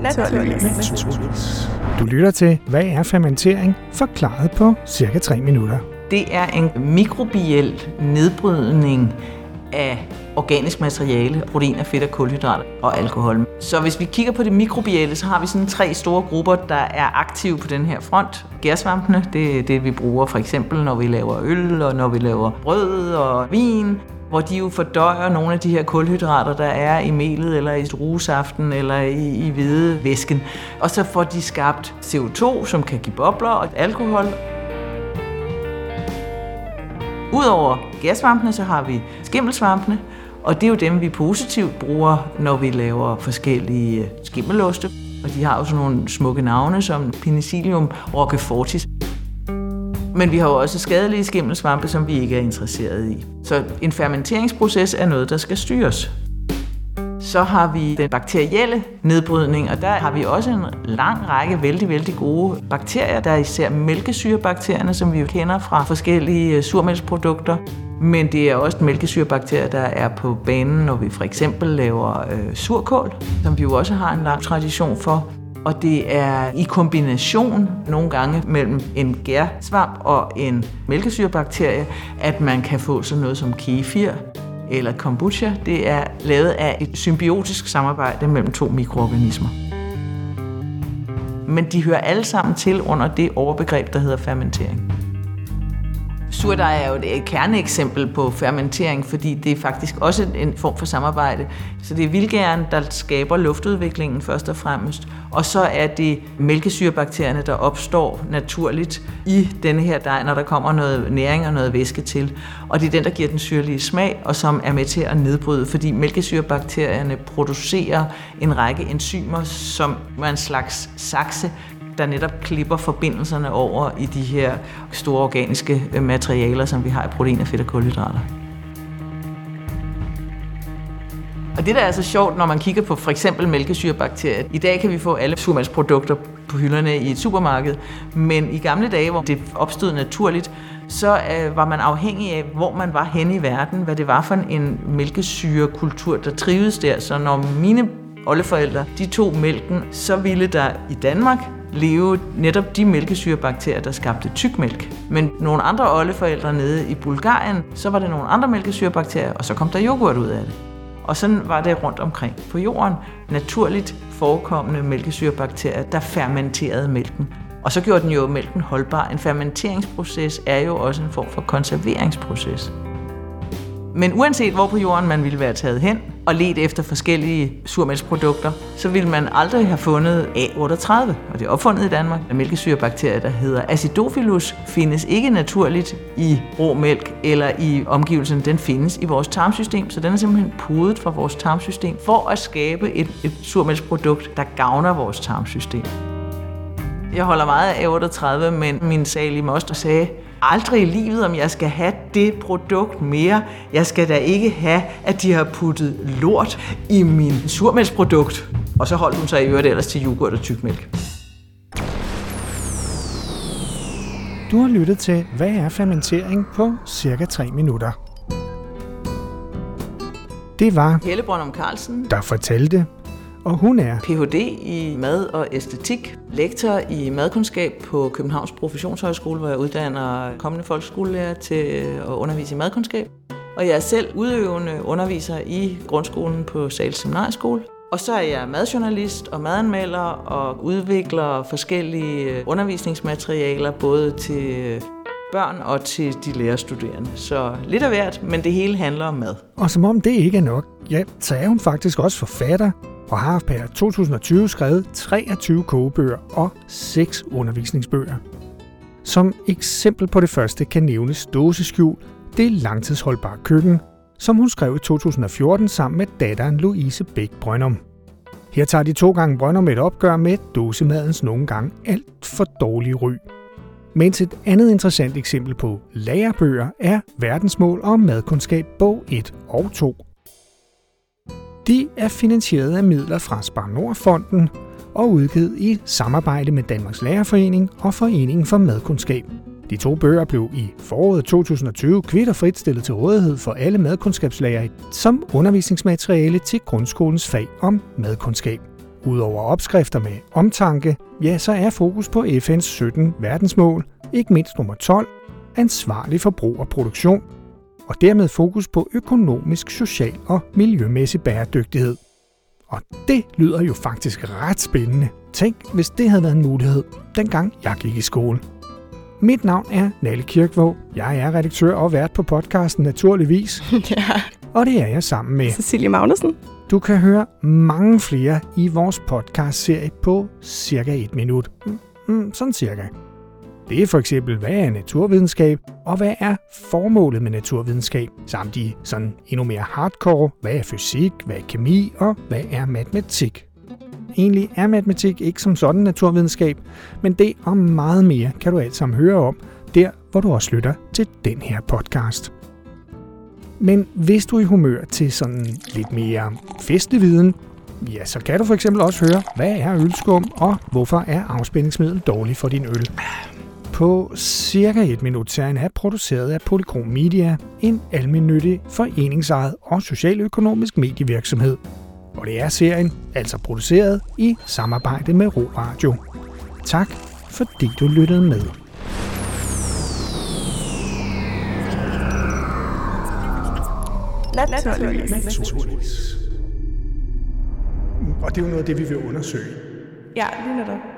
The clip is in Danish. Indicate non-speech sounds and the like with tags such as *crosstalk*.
Naturligvis. Du lytter til, hvad er fermentering? Forklaret på cirka 3 minutter. Det er en mikrobiel nedbrydning af organisk materiale, proteiner, fedt og kulhydrater og alkohol. Så hvis vi kigger på det mikrobielle, så har vi sådan tre store grupper, der er aktive på den her front. Gærsvampene, det er det, vi bruger for eksempel, når vi laver øl, og når vi laver brød og vin hvor de jo fordøjer nogle af de her kulhydrater, der er i melet, eller i druesaften, eller i, i hvide væsken. Og så får de skabt CO2, som kan give bobler, og alkohol. Udover gasvampene, så har vi skimmelsvampene, og det er jo dem, vi positivt bruger, når vi laver forskellige skimmeloste. Og de har jo sådan nogle smukke navne som Penicillium roquefortis. Men vi har jo også skadelige skimmelsvampe, som vi ikke er interesseret i. Så en fermenteringsproces er noget, der skal styres. Så har vi den bakterielle nedbrydning, og der har vi også en lang række vældig, vældig gode bakterier. Der er især mælkesyrebakterierne, som vi jo kender fra forskellige øh, surmælksprodukter. Men det er også mælkesyrebakterier, der er på banen, når vi for eksempel laver øh, surkål, som vi jo også har en lang tradition for. Og det er i kombination nogle gange mellem en gærsvamp og en mælkesyrebakterie, at man kan få sådan noget som kefir eller kombucha. Det er lavet af et symbiotisk samarbejde mellem to mikroorganismer. Men de hører alle sammen til under det overbegreb, der hedder fermentering. Surdej er jo et kerneeksempel på fermentering, fordi det er faktisk også en form for samarbejde. Så det er vildgæren, der skaber luftudviklingen først og fremmest, og så er det mælkesyrebakterierne, der opstår naturligt i denne her dej, når der kommer noget næring og noget væske til. Og det er den, der giver den syrlige smag, og som er med til at nedbryde, fordi mælkesyrebakterierne producerer en række enzymer, som er en slags sakse, der netop klipper forbindelserne over i de her store organiske øh, materialer, som vi har i proteiner, fedt og kulhydrater. Og det, der er så sjovt, når man kigger på for eksempel mælkesyrebakterier. I dag kan vi få alle surmandsprodukter på hylderne i et supermarked, men i gamle dage, hvor det opstod naturligt, så øh, var man afhængig af, hvor man var henne i verden, hvad det var for en mælkesyrekultur, der trivedes der. Så når mine oldeforældre, de tog mælken, så ville der i Danmark leve netop de mælkesyrebakterier, der skabte tykmælk. Men nogle andre oldeforældre nede i Bulgarien, så var det nogle andre mælkesyrebakterier, og så kom der yoghurt ud af det. Og sådan var det rundt omkring på jorden. Naturligt forekommende mælkesyrebakterier, der fermenterede mælken. Og så gjorde den jo mælken holdbar. En fermenteringsproces er jo også en form for konserveringsproces. Men uanset hvor på jorden man ville være taget hen og let efter forskellige surmælksprodukter, så ville man aldrig have fundet A38, og det er opfundet i Danmark. Den mælkesyrebakterie, der hedder Acidophilus, findes ikke naturligt i rå mælk eller i omgivelsen. Den findes i vores tarmsystem, så den er simpelthen pudet fra vores tarmsystem for at skabe et, et surmælksprodukt, der gavner vores tarmsystem. Jeg holder meget af A38, men min salige moster sagde, aldrig i livet, om jeg skal have det produkt mere. Jeg skal da ikke have, at de har puttet lort i min surmælksprodukt. Og så holdt hun sig i øvrigt ellers til yoghurt og tykmælk. Du har lyttet til, hvad er fermentering på cirka 3 minutter. Det var Helle Brøndum Carlsen, der fortalte, og hun er Ph.D. i mad og æstetik, lektor i madkundskab på Københavns Professionshøjskole, hvor jeg uddanner kommende folkeskolelærer til at undervise i madkundskab. Og jeg er selv udøvende underviser i grundskolen på Sales Seminarieskole. Og så er jeg madjournalist og madanmelder og udvikler forskellige undervisningsmaterialer, både til børn og til de lærerstuderende. Så lidt af hvert, men det hele handler om mad. Og som om det ikke er nok, ja, så er hun faktisk også forfatter og har per 2020 skrevet 23 kogebøger og 6 undervisningsbøger. Som eksempel på det første kan nævnes Dåseskjul, det langtidsholdbare køkken, som hun skrev i 2014 sammen med datteren Louise Bæk Brøndum. Her tager de to gange Brøndum et opgør med dåsemadens nogle gange alt for dårlige ry. Mens et andet interessant eksempel på lærebøger er Verdensmål og madkundskab bog 1 og 2. De er finansieret af midler fra Spar Nordfonden og udgivet i samarbejde med Danmarks Lærerforening og Foreningen for Madkundskab. De to bøger blev i foråret 2020 kvitt og frit stillet til rådighed for alle madkundskabslærer som undervisningsmateriale til grundskolens fag om madkundskab. Udover opskrifter med omtanke, ja, så er fokus på FN's 17 verdensmål, ikke mindst nummer 12, ansvarlig forbrug og produktion, og dermed fokus på økonomisk, social og miljømæssig bæredygtighed. Og det lyder jo faktisk ret spændende. Tænk, hvis det havde været en mulighed, dengang jeg gik i skole. Mit navn er Nalle Kirkvåg. Jeg er redaktør og vært på podcasten Naturligvis. *laughs* Ja, Og det er jeg sammen med. Cecilie Magnussen. Du kan høre mange flere i vores podcast-serie på cirka et minut. Mm, mm, sådan cirka. Det er for eksempel, hvad er naturvidenskab, og hvad er formålet med naturvidenskab, samt de sådan endnu mere hardcore, hvad er fysik, hvad er kemi og hvad er matematik. Egentlig er matematik ikke som sådan naturvidenskab, men det og meget mere kan du alt sammen høre om, der hvor du også lytter til den her podcast. Men hvis du er i humør til sådan lidt mere festlig viden, ja, så kan du for eksempel også høre, hvad er ølskum, og hvorfor er afspændingsmiddel dårligt for din øl. På cirka et minut serien er produceret af Polychrom Media, en almennyttig, foreningsejet og socialøkonomisk medievirksomhed. Og det er serien altså produceret i samarbejde med Ro Radio. Tak fordi du lyttede med. Naturligvis. Naturligvis. Og det er jo noget af det, vi vil undersøge. Ja, lige netop.